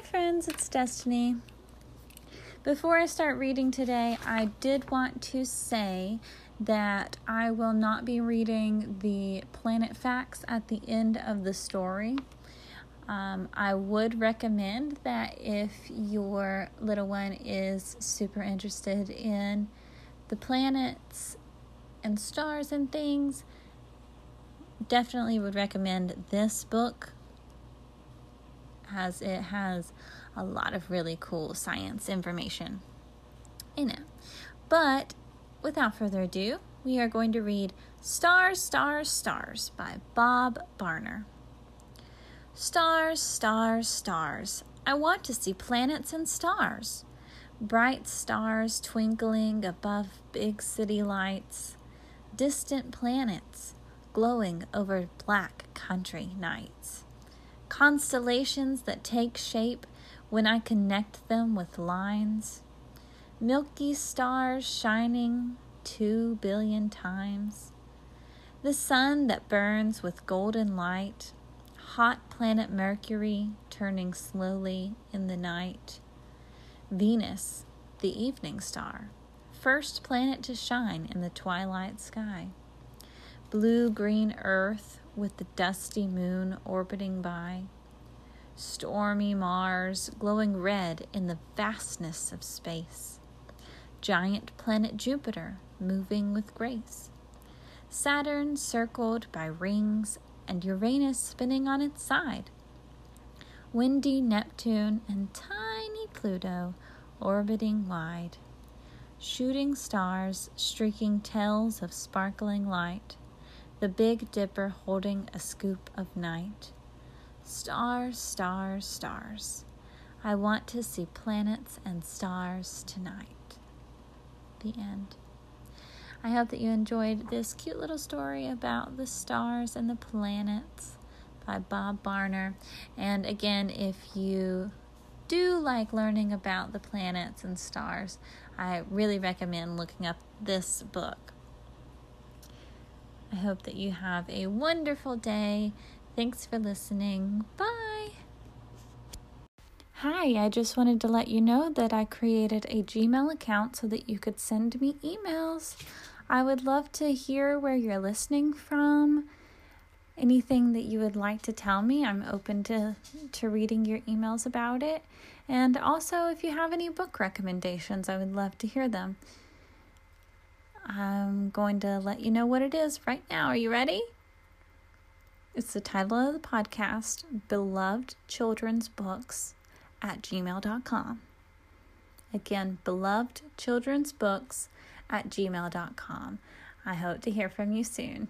friends, it's Destiny. Before I start reading today, I did want to say that I will not be reading the planet facts at the end of the story. Um, I would recommend that if your little one is super interested in the planets and stars and things, definitely would recommend this book as it has a lot of really cool science information in it. But without further ado, we are going to read Stars, Stars, Stars by Bob Barner. Stars, stars, stars. I want to see planets and stars. Bright stars twinkling above big city lights. Distant planets glowing over black country nights. Constellations that take shape when I connect them with lines. Milky stars shining two billion times. The sun that burns with golden light. Hot planet Mercury turning slowly in the night. Venus, the evening star, first planet to shine in the twilight sky. Blue green Earth with the dusty moon orbiting by. Stormy Mars glowing red in the vastness of space, giant planet Jupiter moving with grace, Saturn circled by rings and Uranus spinning on its side, windy Neptune and tiny Pluto orbiting wide, shooting stars streaking tails of sparkling light, the Big Dipper holding a scoop of night Stars, stars, stars. I want to see planets and stars tonight. The end. I hope that you enjoyed this cute little story about the stars and the planets by Bob Barner. And again, if you do like learning about the planets and stars, I really recommend looking up this book. I hope that you have a wonderful day. Thanks for listening. Bye. Hi, I just wanted to let you know that I created a Gmail account so that you could send me emails. I would love to hear where you're listening from. Anything that you would like to tell me, I'm open to, to reading your emails about it. And also, if you have any book recommendations, I would love to hear them. I'm going to let you know what it is right now. Are you ready? It's the title of the podcast, Beloved Children's Books at gmail.com. Again, beloved children's books at gmail.com. I hope to hear from you soon.